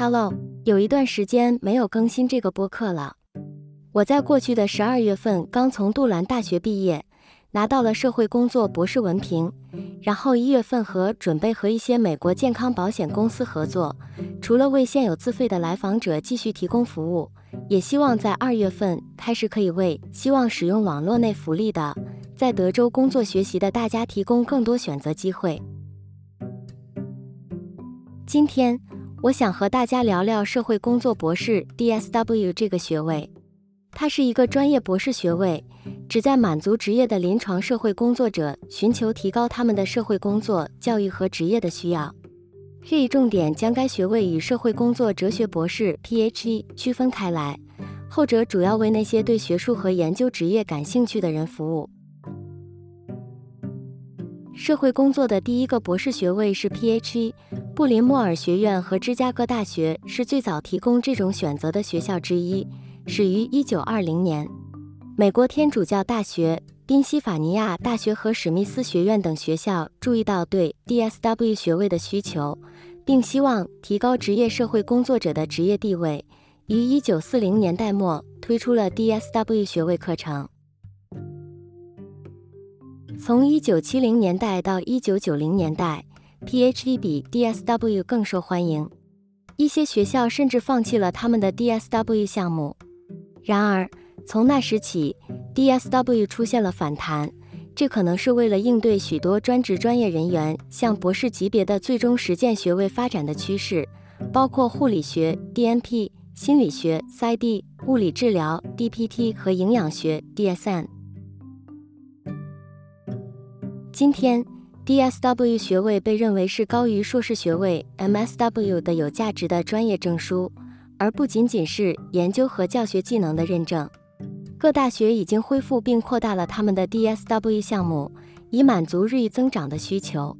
Hello，有一段时间没有更新这个播客了。我在过去的十二月份刚从杜兰大学毕业，拿到了社会工作博士文凭。然后一月份和准备和一些美国健康保险公司合作，除了为现有自费的来访者继续提供服务，也希望在二月份开始可以为希望使用网络内福利的，在德州工作学习的大家提供更多选择机会。今天。我想和大家聊聊社会工作博士 （DSW） 这个学位。它是一个专业博士学位，旨在满足职业的临床社会工作者寻求提高他们的社会工作教育和职业的需要。这一重点将该学位与社会工作哲学博士 （PhD） 区分开来，后者主要为那些对学术和研究职业感兴趣的人服务。社会工作的第一个博士学位是 PhD。布林莫尔学院和芝加哥大学是最早提供这种选择的学校之一，始于1920年。美国天主教大学、宾夕法尼亚大学和史密斯学院等学校注意到对 DSW 学位的需求，并希望提高职业社会工作者的职业地位，于1940年代末推出了 DSW 学位课程。从1970年代到1990年代。PhD 比 DSW 更受欢迎，一些学校甚至放弃了他们的 DSW 项目。然而，从那时起，DSW 出现了反弹，这可能是为了应对许多专职专业人员向博士级别的最终实践学位发展的趋势，包括护理学 （DNP）、心理学 （PsyD）、物理治疗 （DPT） 和营养学 （DSM）。今天。DSW 学位被认为是高于硕士学位 MSW 的有价值的专业证书，而不仅仅是研究和教学技能的认证。各大学已经恢复并扩大了他们的 DSW 项目，以满足日益增长的需求。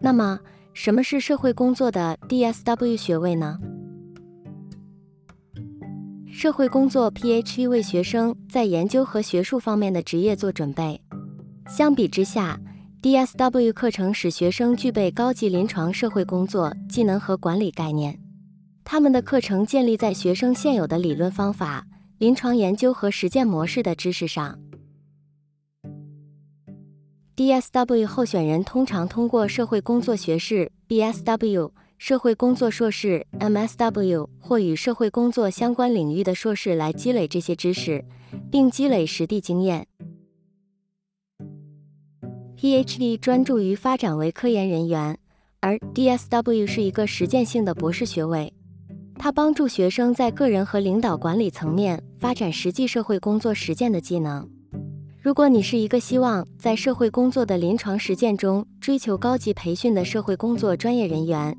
那么，什么是社会工作的 DSW 学位呢？社会工作 PhD 为学生在研究和学术方面的职业做准备。相比之下，DSW 课程使学生具备高级临床社会工作技能和管理概念。他们的课程建立在学生现有的理论方法、临床研究和实践模式的知识上。DSW 候选人通常通过社会工作学士 （BSW）、社会工作硕士 （MSW） 或与社会工作相关领域的硕士来积累这些知识，并积累实地经验。PhD 专注于发展为科研人员，而 DSW 是一个实践性的博士学位。它帮助学生在个人和领导管理层面发展实际社会工作实践的技能。如果你是一个希望在社会工作的临床实践中追求高级培训的社会工作专业人员，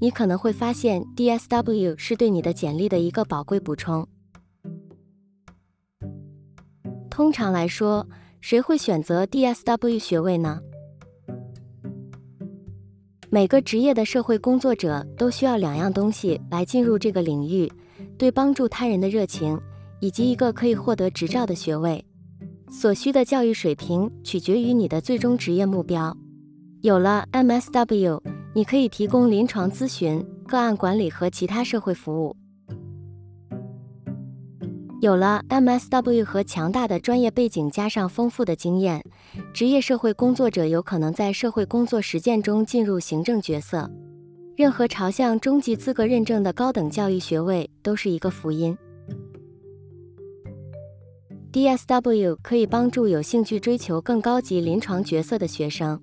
你可能会发现 DSW 是对你的简历的一个宝贵补充。通常来说，谁会选择 DSW 学位呢？每个职业的社会工作者都需要两样东西来进入这个领域：对帮助他人的热情，以及一个可以获得执照的学位。所需的教育水平取决于你的最终职业目标。有了 MSW，你可以提供临床咨询、个案管理和其他社会服务。有了 MSW 和强大的专业背景，加上丰富的经验，职业社会工作者有可能在社会工作实践中进入行政角色。任何朝向中级资格认证的高等教育学位都是一个福音。DSW 可以帮助有兴趣追求更高级临床角色的学生。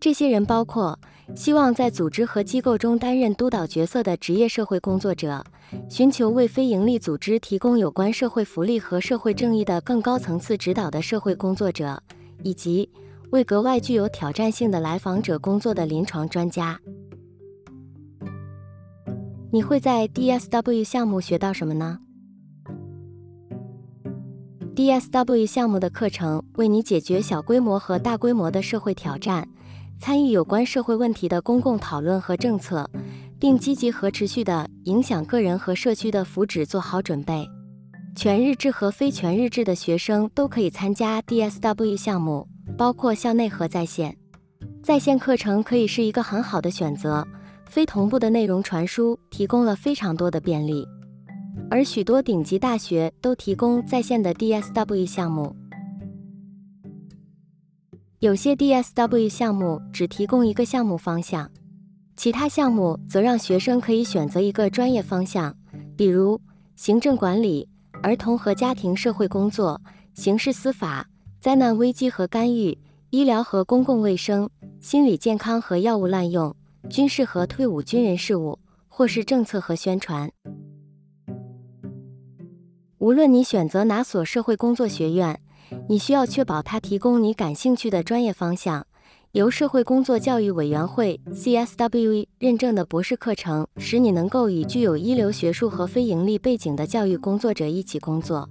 这些人包括希望在组织和机构中担任督导角色的职业社会工作者，寻求为非营利组织提供有关社会福利和社会正义的更高层次指导的社会工作者，以及为格外具有挑战性的来访者工作的临床专家。你会在 DSW 项目学到什么呢？DSW 项目的课程为你解决小规模和大规模的社会挑战。参与有关社会问题的公共讨论和政策，并积极和持续地影响个人和社区的福祉做好准备。全日制和非全日制的学生都可以参加 DSW 项目，包括校内和在线。在线课程可以是一个很好的选择，非同步的内容传输提供了非常多的便利，而许多顶级大学都提供在线的 DSW 项目。有些 DSW 项目只提供一个项目方向，其他项目则让学生可以选择一个专业方向，比如行政管理、儿童和家庭社会工作、刑事司法、灾难危机和干预、医疗和公共卫生、心理健康和药物滥用、军事和退伍军人事务，或是政策和宣传。无论你选择哪所社会工作学院。你需要确保它提供你感兴趣的专业方向。由社会工作教育委员会 （CSWE） 认证的博士课程，使你能够与具有一流学术和非盈利背景的教育工作者一起工作。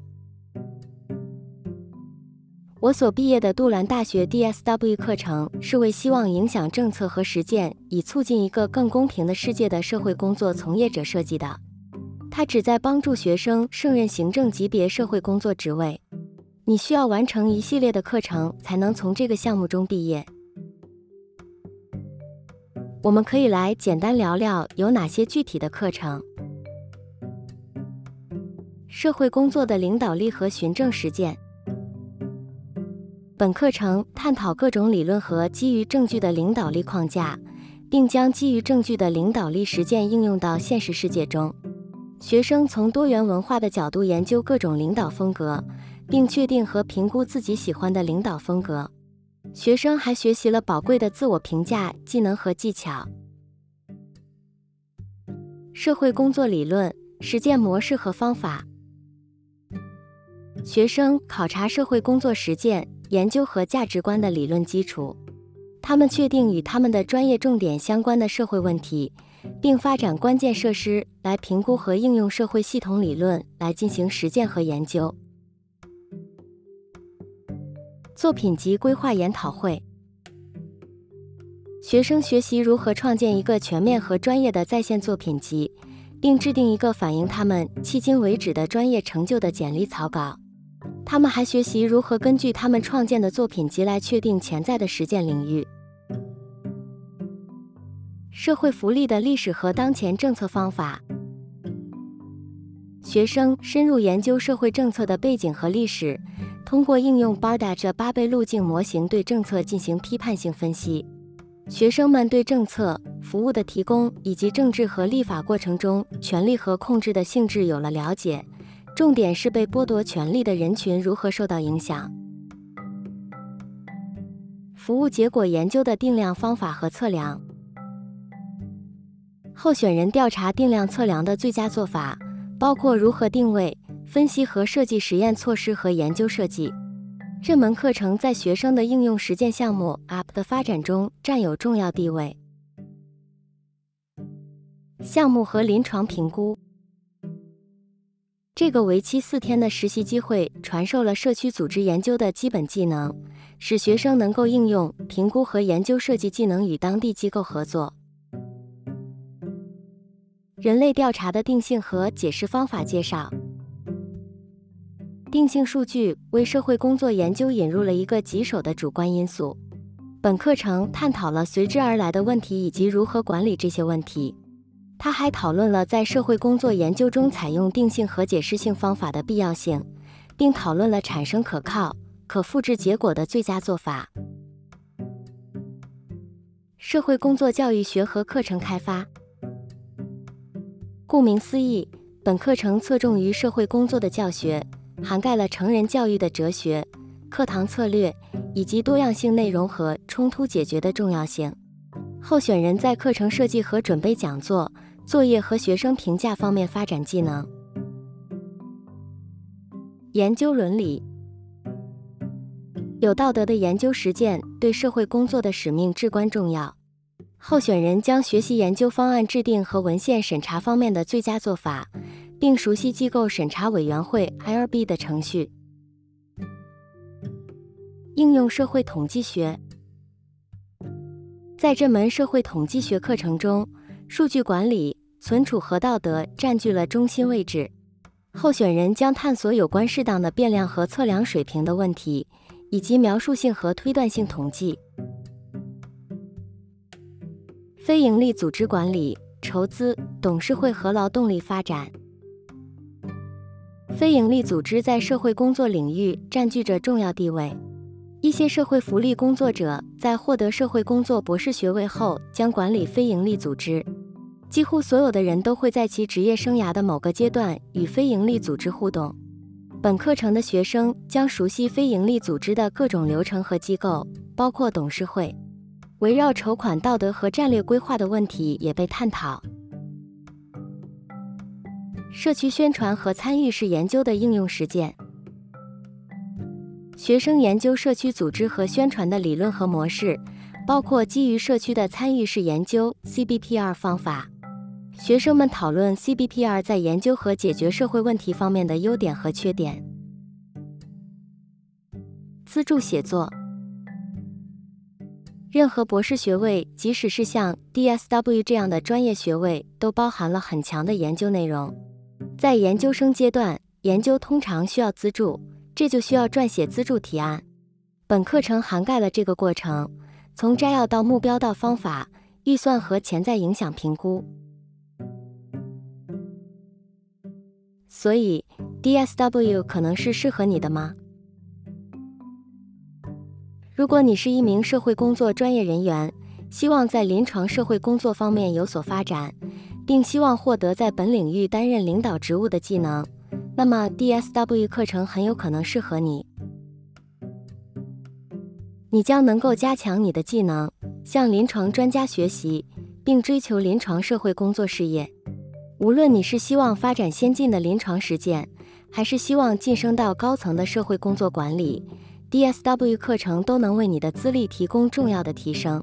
我所毕业的杜兰大学 DSW 课程是为希望影响政策和实践，以促进一个更公平的世界的社会工作从业者设计的。它旨在帮助学生胜任行政级别社会工作职位。你需要完成一系列的课程才能从这个项目中毕业。我们可以来简单聊聊有哪些具体的课程。社会工作的领导力和循证实践。本课程探讨各种理论和基于证据的领导力框架，并将基于证据的领导力实践应用到现实世界中。学生从多元文化的角度研究各种领导风格。并确定和评估自己喜欢的领导风格。学生还学习了宝贵的自我评价技能和技巧。社会工作理论、实践模式和方法。学生考察社会工作实践、研究和价值观的理论基础。他们确定与他们的专业重点相关的社会问题，并发展关键设施来评估和应用社会系统理论来进行实践和研究。作品集规划研讨会，学生学习如何创建一个全面和专业的在线作品集，并制定一个反映他们迄今为止的专业成就的简历草稿。他们还学习如何根据他们创建的作品集来确定潜在的实践领域。社会福利的历史和当前政策方法，学生深入研究社会政策的背景和历史。通过应用 BARDA 这八倍路径模型对政策进行批判性分析，学生们对政策、服务的提供以及政治和立法过程中权力和控制的性质有了了解。重点是被剥夺权利的人群如何受到影响。服务结果研究的定量方法和测量。候选人调查定量测量的最佳做法，包括如何定位。分析和设计实验措施和研究设计，这门课程在学生的应用实践项目 App 的发展中占有重要地位。项目和临床评估，这个为期四天的实习机会传授了社区组织研究的基本技能，使学生能够应用评估和研究设计技能与当地机构合作。人类调查的定性和解释方法介绍。定性数据为社会工作研究引入了一个棘手的主观因素。本课程探讨了随之而来的问题以及如何管理这些问题。他还讨论了在社会工作研究中采用定性和解释性方法的必要性，并讨论了产生可靠、可复制结果的最佳做法。社会工作教育学和课程开发。顾名思义，本课程侧重于社会工作的教学。涵盖了成人教育的哲学、课堂策略以及多样性内容和冲突解决的重要性。候选人在课程设计和准备讲座、作业和学生评价方面发展技能。研究伦理，有道德的研究实践对社会工作的使命至关重要。候选人将学习研究方案制定和文献审查方面的最佳做法。并熟悉机构审查委员会 （IRB） 的程序。应用社会统计学，在这门社会统计学课程中，数据管理、存储和道德占据了中心位置。候选人将探索有关适当的变量和测量水平的问题，以及描述性和推断性统计。非营利组织管理、筹资、董事会和劳动力发展。非营利组织在社会工作领域占据着重要地位。一些社会福利工作者在获得社会工作博士学位后，将管理非营利组织。几乎所有的人都会在其职业生涯的某个阶段与非营利组织互动。本课程的学生将熟悉非营利组织的各种流程和机构，包括董事会。围绕筹款、道德和战略规划的问题也被探讨。社区宣传和参与式研究的应用实践。学生研究社区组织和宣传的理论和模式，包括基于社区的参与式研究 （CBPR） 方法。学生们讨论 CBPR 在研究和解决社会问题方面的优点和缺点。资助写作。任何博士学位，即使是像 DSW 这样的专业学位，都包含了很强的研究内容。在研究生阶段，研究通常需要资助，这就需要撰写资助提案。本课程涵盖了这个过程，从摘要到目标到方法、预算和潜在影响评估。所以，DSW 可能是适合你的吗？如果你是一名社会工作专业人员，希望在临床社会工作方面有所发展，并希望获得在本领域担任领导职务的技能，那么 DSW 课程很有可能适合你。你将能够加强你的技能，向临床专家学习，并追求临床社会工作事业。无论你是希望发展先进的临床实践，还是希望晋升到高层的社会工作管理。DSW 课程都能为你的资历提供重要的提升。